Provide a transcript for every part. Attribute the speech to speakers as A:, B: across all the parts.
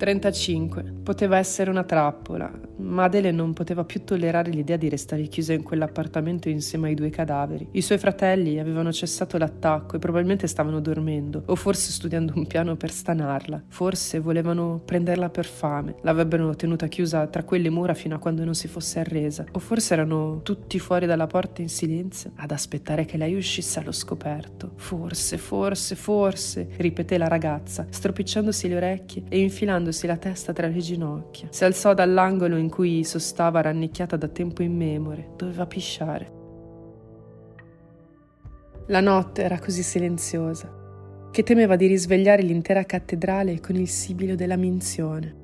A: 35. Poteva essere una trappola, ma Adele non poteva più tollerare l'idea di restare chiusa in quell'appartamento insieme ai due cadaveri. I suoi fratelli avevano cessato l'attacco e probabilmente stavano dormendo, o forse studiando un piano per stanarla. Forse volevano prenderla per fame, l'avrebbero tenuta chiusa tra quelle mura fino a quando non si fosse arresa, o forse erano tutti fuori dalla porta in silenzio ad aspettare che lei uscisse allo scoperto. Forse, forse, forse, ripeté la ragazza, stropicciandosi le orecchie e infilando mettendosi la testa tra le ginocchia. Si alzò dall'angolo in cui sostava rannicchiata da tempo immemore. Doveva pisciare. La notte era così silenziosa che temeva di risvegliare l'intera cattedrale con il sibilo della minzione.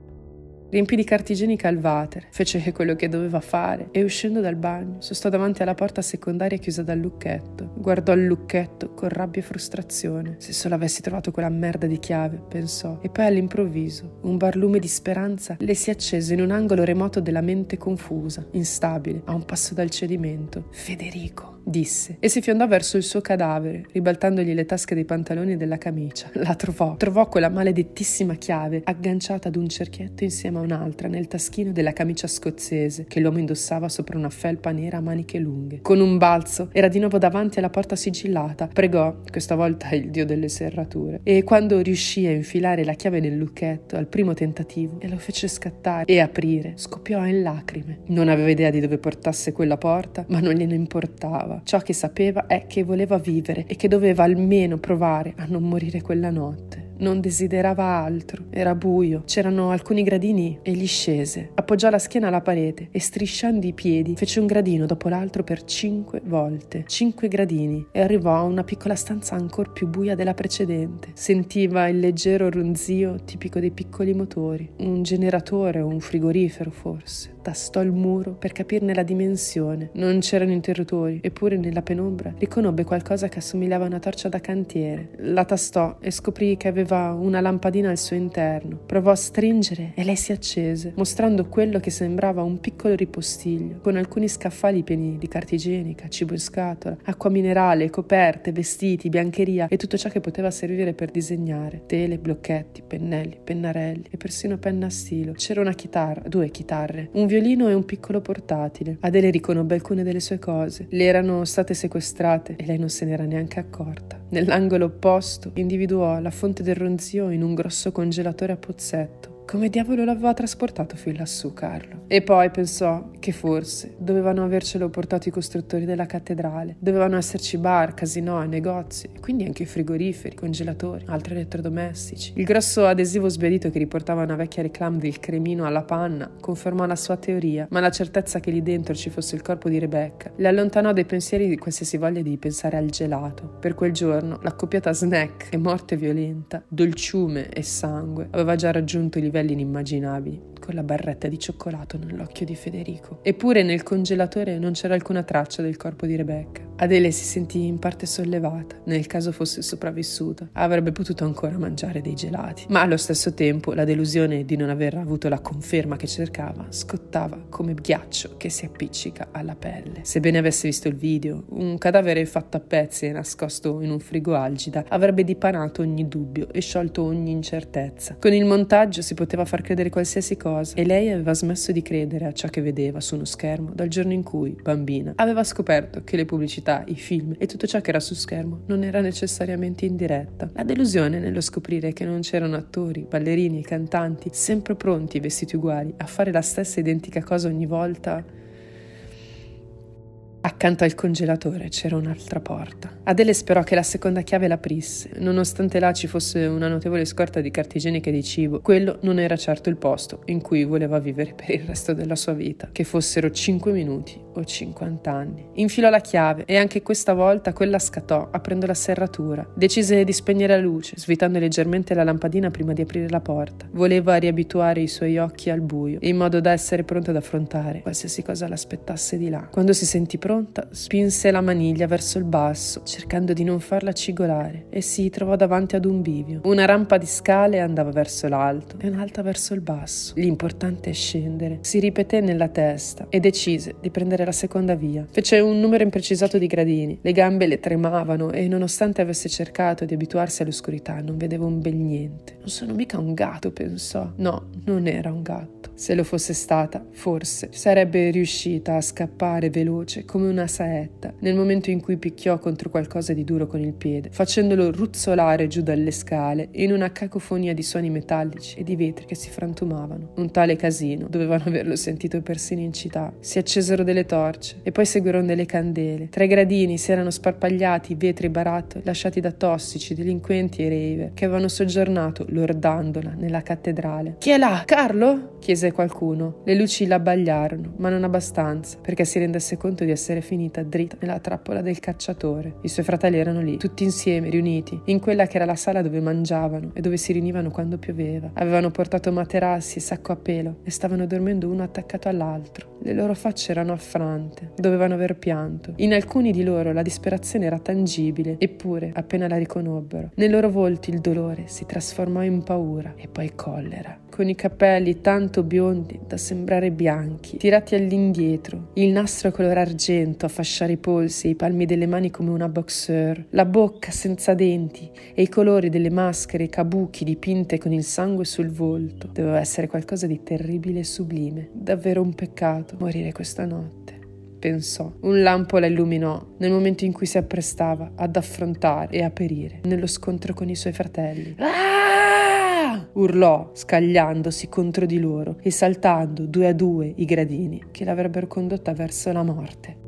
A: Riempì di carta igienica il water, fece quello che doveva fare e uscendo dal bagno sostò davanti alla porta secondaria chiusa dal lucchetto. Guardò il lucchetto con rabbia e frustrazione. Se solo avessi trovato quella merda di chiave, pensò. E poi all'improvviso un barlume di speranza le si accese in un angolo remoto della mente confusa, instabile, a un passo dal cedimento. Federico disse, e si fiondò verso il suo cadavere, ribaltandogli le tasche dei pantaloni e della camicia. La trovò, trovò quella maledettissima chiave agganciata ad un cerchietto insieme a un'altra nel taschino della camicia scozzese che l'uomo indossava sopra una felpa nera a maniche lunghe. Con un balzo era di nuovo davanti alla porta sigillata, pregò, questa volta il dio delle serrature, e quando riuscì a infilare la chiave nel lucchetto al primo tentativo e lo fece scattare e aprire, scoppiò in lacrime. Non aveva idea di dove portasse quella porta, ma non gliene importava. Ciò che sapeva è che voleva vivere e che doveva almeno provare a non morire quella notte non desiderava altro. Era buio, c'erano alcuni gradini e gli scese. Appoggiò la schiena alla parete e strisciando i piedi fece un gradino dopo l'altro per cinque volte. Cinque gradini e arrivò a una piccola stanza ancora più buia della precedente. Sentiva il leggero ronzio tipico dei piccoli motori. Un generatore o un frigorifero forse. Tastò il muro per capirne la dimensione. Non c'erano interruttori, eppure nella penombra riconobbe qualcosa che assomigliava a una torcia da cantiere. La tastò e scoprì che aveva aveva una lampadina al suo interno. Provò a stringere e lei si accese, mostrando quello che sembrava un piccolo ripostiglio, con alcuni scaffali pieni di carta igienica, cibo in scatola, acqua minerale, coperte, vestiti, biancheria e tutto ciò che poteva servire per disegnare. Tele, blocchetti, pennelli, pennarelli e persino penna a stilo. C'era una chitarra, due chitarre, un violino e un piccolo portatile. Adele riconobbe alcune delle sue cose. Le erano state sequestrate e lei non se n'era neanche accorta. Nell'angolo opposto individuò la fonte del ronzio in un grosso congelatore a pozzetto come diavolo l'aveva trasportato fin lassù Carlo? E poi pensò che forse dovevano avercelo portato i costruttori della cattedrale. Dovevano esserci bar, casinò, negozi, quindi anche frigoriferi, congelatori, altri elettrodomestici. Il grosso adesivo sbiadito che riportava una vecchia reclame del cremino alla panna confermò la sua teoria, ma la certezza che lì dentro ci fosse il corpo di Rebecca le allontanò dai pensieri di qualsiasi voglia di pensare al gelato. Per quel giorno l'accoppiata snack e morte violenta, dolciume e sangue aveva già raggiunto i livelli livelli inimmaginabili con la barretta di cioccolato nell'occhio di Federico. Eppure nel congelatore non c'era alcuna traccia del corpo di Rebecca. Adele si sentì in parte sollevata. Nel caso fosse sopravvissuta, avrebbe potuto ancora mangiare dei gelati. Ma allo stesso tempo la delusione di non aver avuto la conferma che cercava scottava come ghiaccio che si appiccica alla pelle. Sebbene avesse visto il video, un cadavere fatto a pezzi e nascosto in un frigo algida avrebbe dipanato ogni dubbio e sciolto ogni incertezza. Con il montaggio si poteva far credere qualsiasi cosa cosa e lei aveva smesso di credere a ciò che vedeva su uno schermo dal giorno in cui, bambina, aveva scoperto che le pubblicità, i film e tutto ciò che era su schermo non era necessariamente in diretta. La delusione nello scoprire che non c'erano attori, ballerini e cantanti sempre pronti, vestiti uguali, a fare la stessa identica cosa ogni volta Accanto al congelatore c'era un'altra porta. Adele sperò che la seconda chiave l'aprisse, nonostante là ci fosse una notevole scorta di carta igienica e di cibo. Quello non era certo il posto in cui voleva vivere per il resto della sua vita, che fossero 5 minuti o 50 anni. Infilò la chiave e anche questa volta quella scattò, aprendo la serratura. Decise di spegnere la luce, svitando leggermente la lampadina prima di aprire la porta. Voleva riabituare i suoi occhi al buio, in modo da essere pronta ad affrontare qualsiasi cosa l'aspettasse di là. Quando si sentì pronta, spinse la maniglia verso il basso, cercando di non farla cigolare, e si trovò davanti ad un bivio. Una rampa di scale andava verso l'alto e un'altra verso il basso. L'importante è scendere, si ripeté nella testa e decise di prendere nella seconda via. Fece un numero imprecisato di gradini, le gambe le tremavano e nonostante avesse cercato di abituarsi all'oscurità non vedeva un bel niente. Non sono mica un gatto, pensò. No, non era un gatto. Se lo fosse stata, forse sarebbe riuscita a scappare veloce come una saetta nel momento in cui picchiò contro qualcosa di duro con il piede, facendolo ruzzolare giù dalle scale in una cacofonia di suoni metallici e di vetri che si frantumavano. Un tale casino, dovevano averlo sentito persino in città. Si accesero delle torce e poi seguirono delle candele. Tra i gradini si erano sparpagliati vetri barattoli lasciati da tossici, delinquenti e rave che avevano soggiornato, lordandola, nella cattedrale. Chi è là? Carlo? chiese qualcuno. Le luci l'abbagliarono, ma non abbastanza, perché si rendesse conto di essere finita dritta nella trappola del cacciatore. I suoi fratelli erano lì, tutti insieme, riuniti, in quella che era la sala dove mangiavano e dove si riunivano quando pioveva. Avevano portato materassi e sacco a pelo e stavano dormendo uno attaccato all'altro. Le loro facce erano affrante, dovevano aver pianto. In alcuni di loro la disperazione era tangibile, eppure, appena la riconobbero, nei loro volti il dolore si trasformò in paura e poi collera. Con i capelli tanto biondi da sembrare bianchi, tirati all'indietro, il nastro color argento a fasciare i polsi e i palmi delle mani come una boxer, la bocca senza denti e i colori delle maschere kabuki dipinte con il sangue sul volto. Doveva essere qualcosa di terribile e sublime, davvero un peccato morire questa notte pensò. Un lampo la illuminò nel momento in cui si apprestava ad affrontare e a perire nello scontro con i suoi fratelli. Ah! urlò, scagliandosi contro di loro e saltando due a due i gradini che l'avrebbero condotta verso la morte.